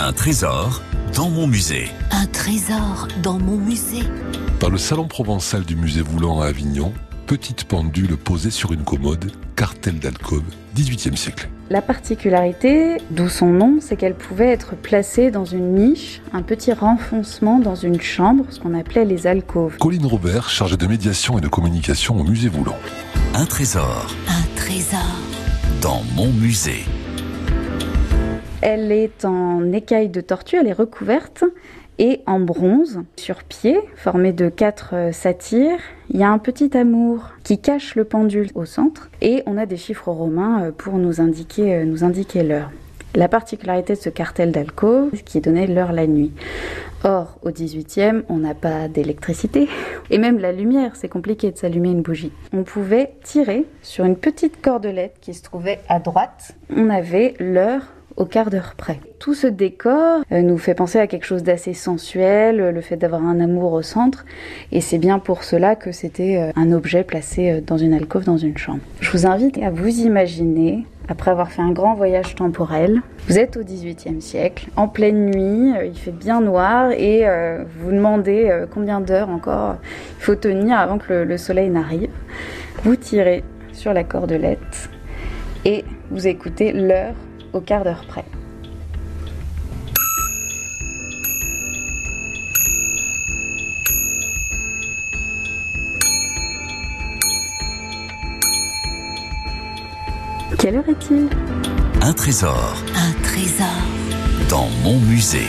Un trésor dans mon musée. Un trésor dans mon musée. Dans le salon provençal du musée Voulant à Avignon, petite pendule posée sur une commode, cartel d'alcôve, 18e siècle. La particularité, d'où son nom, c'est qu'elle pouvait être placée dans une niche, un petit renfoncement dans une chambre, ce qu'on appelait les alcôves. Colline Robert, chargée de médiation et de communication au musée Voulant. Un trésor Un trésor dans mon musée. Elle est en écaille de tortue, elle est recouverte et en bronze sur pied, formé de quatre euh, satyres. Il y a un petit amour qui cache le pendule au centre et on a des chiffres romains euh, pour nous indiquer, euh, nous indiquer l'heure. La particularité de ce cartel d'alcôve, c'est qu'il donnait l'heure la nuit. Or, au 18e, on n'a pas d'électricité. Et même la lumière, c'est compliqué de s'allumer une bougie. On pouvait tirer sur une petite cordelette qui se trouvait à droite. On avait l'heure au quart d'heure près. Tout ce décor euh, nous fait penser à quelque chose d'assez sensuel, le fait d'avoir un amour au centre, et c'est bien pour cela que c'était euh, un objet placé euh, dans une alcôve, dans une chambre. Je vous invite à vous imaginer, après avoir fait un grand voyage temporel, vous êtes au XVIIIe siècle, en pleine nuit, il fait bien noir, et vous demandez combien d'heures encore il faut tenir avant que le soleil n'arrive. Vous tirez sur la cordelette et vous écoutez l'heure au quart d'heure près. Quelle heure est-il? Un trésor Un trésor dans mon musée.